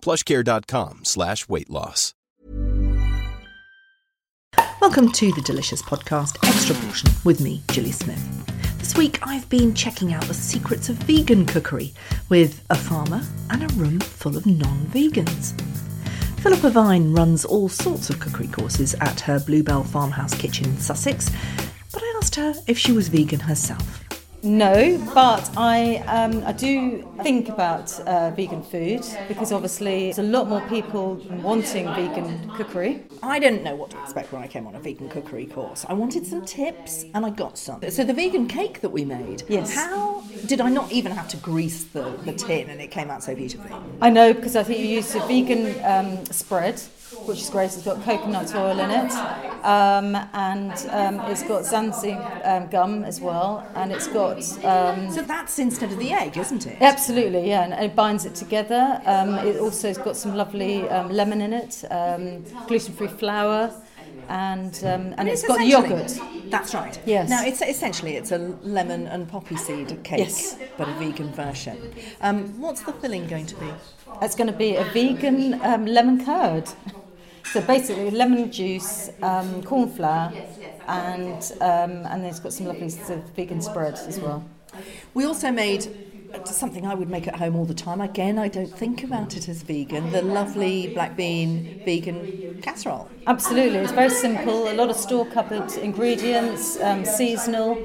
plushcare.com slash weight loss. Welcome to the Delicious Podcast Extra Portion with me, Gilly Smith. This week I've been checking out the secrets of vegan cookery with a farmer and a room full of non vegans. Philippa Vine runs all sorts of cookery courses at her Bluebell Farmhouse kitchen in Sussex, but I asked her if she was vegan herself. No, but I um, I do think about uh, vegan food because obviously there's a lot more people wanting vegan cookery. I didn't know what to expect when I came on a vegan cookery course. I wanted some tips and I got some. So the vegan cake that we made, Yes. how did I not even have to grease the, the tin and it came out so beautifully? I know because I think you used a vegan um, spread, which is great. It's got coconut oil in it, um, and um, it's got xanthan um, gum as well, and it's got um, So that's instead of the egg, isn't it? Absolutely, yeah, and it binds it together. Um, it also has got some lovely um, lemon in it, um, gluten-free flour, and um, and it's got essentially- yogurt. That's right. Yes. Now, it's essentially it's a lemon and poppy seed cake, Yes. but a vegan version. Um, what's the filling going to be? It's going to be a vegan um, lemon curd. So basically, lemon juice, um, corn flour, and um, and then it's got some lovely sort of vegan spread as well. We also made something I would make at home all the time. Again, I don't think about it as vegan. The lovely black bean vegan casserole. Absolutely, it's very simple. A lot of store cupboard ingredients, um, seasonal,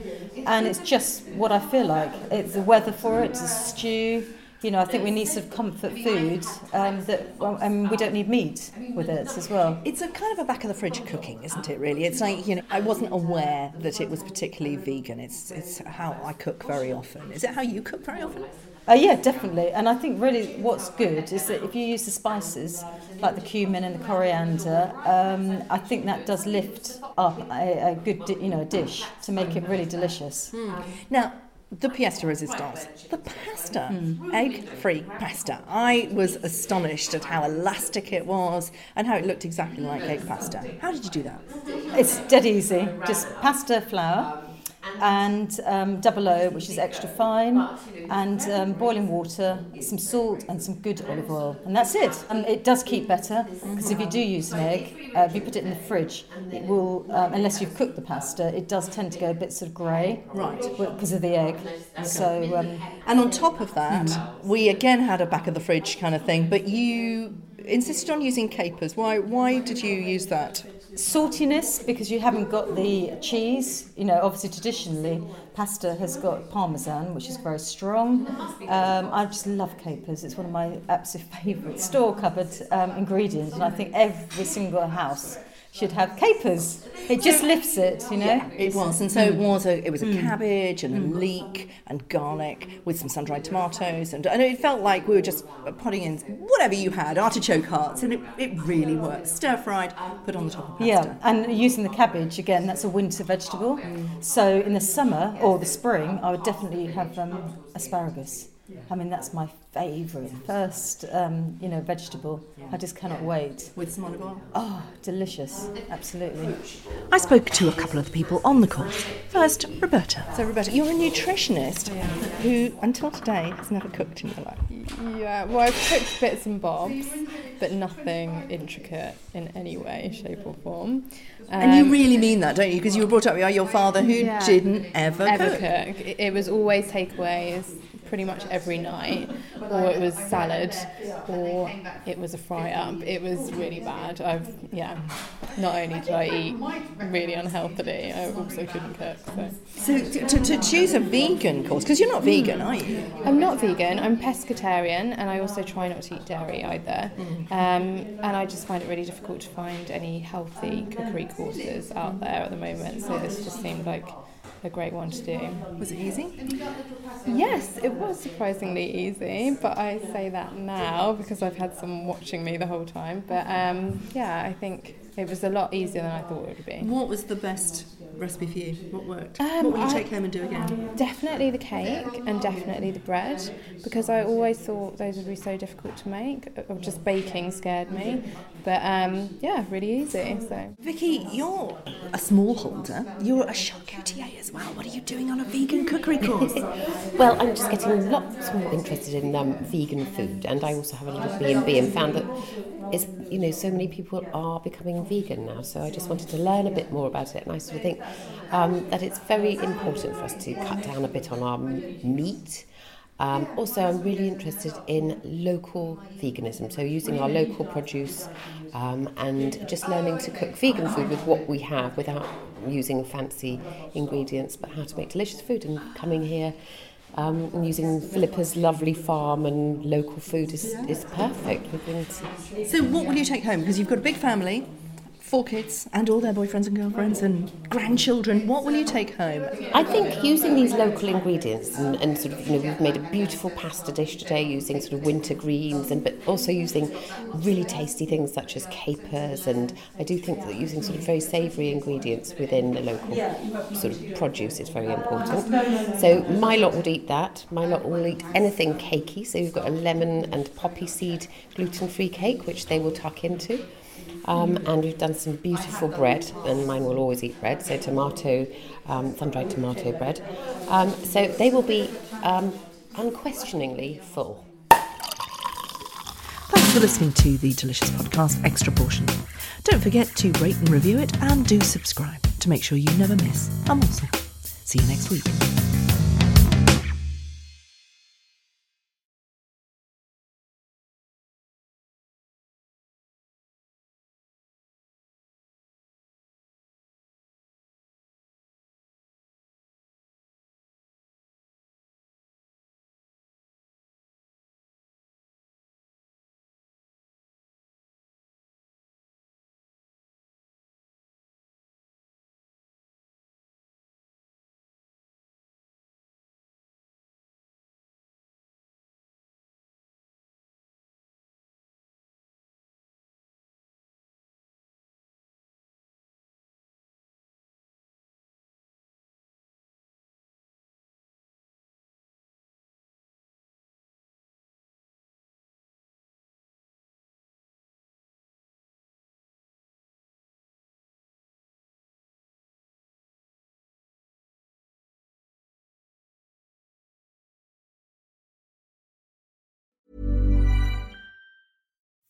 and it's just what I feel like. It's the weather for it. It's a stew. You know, I think we need some comfort food um, that, well, and we don't need meat with it as well. It's a kind of a back of the fridge cooking, isn't it? Really, it's like you know, I wasn't aware that it was particularly vegan. It's it's how I cook very often. Is it how you cook very often? Uh, yeah, definitely. And I think really what's good is that if you use the spices like the cumin and the coriander, um, I think that does lift up a, a good, di- you know, a dish to make it really delicious. Now, the de résistance, the pasta, egg-free pasta. I was astonished at how elastic it was and how it looked exactly like egg pasta. How did you do that? It's dead easy. Just pasta flour and um, double O, which is extra fine, and um, boiling water, some salt, and some good olive oil, and that's it. And it does keep better because if you do use an egg, uh, if you put it in the fridge, it will, um, unless you've cooked the pasta, it does tend to go a bit sort of grey, Right. because of the egg. So um, And on top of that, we again had a back of the fridge kind of thing, but you insisted on using capers. Why? Why did you use that? Saltiness because you haven't got the cheese. You know, obviously traditionally pasta has got parmesan, which is very strong. Um, I just love capers. It's one of my absolute favourite store cupboard um, ingredients, and I think every single house should have capers. It just lifts it, you know. Yeah, It was, and so it mm. was a it was a mm. cabbage and a mm. leek and garlic with some sun dried tomatoes, and, and it felt like we were just putting in whatever you had, artichoke hearts, and it, it really worked. Stir fried, put on the top of pasta. Yeah, and using the cabbage again, that's a winter vegetable. So in the summer or the spring, I would definitely have um, asparagus. I mean, that's my favourite first, um, you know, vegetable. I just cannot wait. with some olive oil. Oh, delicious! Absolutely. I spoke to a couple of the people on the course. First, Roberta. So, Roberta, you're a nutritionist who, until today, has never cooked in your life. Yeah, well, I've cooked bits and bobs, but nothing intricate in any way, shape, or form. and you Um, really mean that, don't you? Because you were brought up by your father who Yeah. didn't ever, ever cook. cook. It- It was always takeaways, pretty much every night, or it was salad, or it was a fry up. It was really bad. I've yeah. Not only did I eat really unhealthily, I also couldn't cook. So, so to, to choose a vegan course because you're not vegan, are you? I'm not vegan. I'm pescatarian, and I also try not to eat dairy either. Mm. Um, and I just find it really difficult to find any healthy cookery courses out there at the moment. So this just seemed like a great one to do. Was it easy? Yes, it was surprisingly easy, but I say that now because I've had someone watching me the whole time. But um, yeah, I think it was a lot easier than I thought it would be. What was the best recipe for you? What worked? Um, what will you I, take home and do again? Definitely the cake and definitely the bread because I always thought those would be so difficult to make. Or just baking scared me. But um, yeah, really easy. So Vicky, you're a smallholder. You're a charcutier as well. What are you doing on a vegan cookery course? well, I'm just getting lots more interested in um, vegan food, and I also have a little B and B, and found that is you know so many people are becoming vegan now. So I just wanted to learn a bit more about it, and I sort of think um, that it's very important for us to cut down a bit on our meat. Um, also, I'm really interested in local veganism, so using our local produce um, and just learning to cook vegan food with what we have without using fancy ingredients, but how to make delicious food and coming here um, and using Philippa's lovely farm and local food is, is perfect. So, what will you take home? Because you've got a big family four kids and all their boyfriends and girlfriends and grandchildren. What will you take home? I think using these local ingredients and, and sort of, you know, we've made a beautiful pasta dish today using sort of winter greens and but also using really tasty things such as capers and I do think that using sort of very savoury ingredients within the local sort of produce is very important. So my lot would eat that. My lot will eat anything cakey. So we've got a lemon and poppy seed gluten-free cake which they will tuck into. Um, and we've done some beautiful bread, and mine will always eat bread, so tomato, um, sun dried tomato bread. Um, so they will be um, unquestioningly full. Thanks for listening to the delicious podcast Extra Portion. Don't forget to rate and review it and do subscribe to make sure you never miss a morsel. See you next week.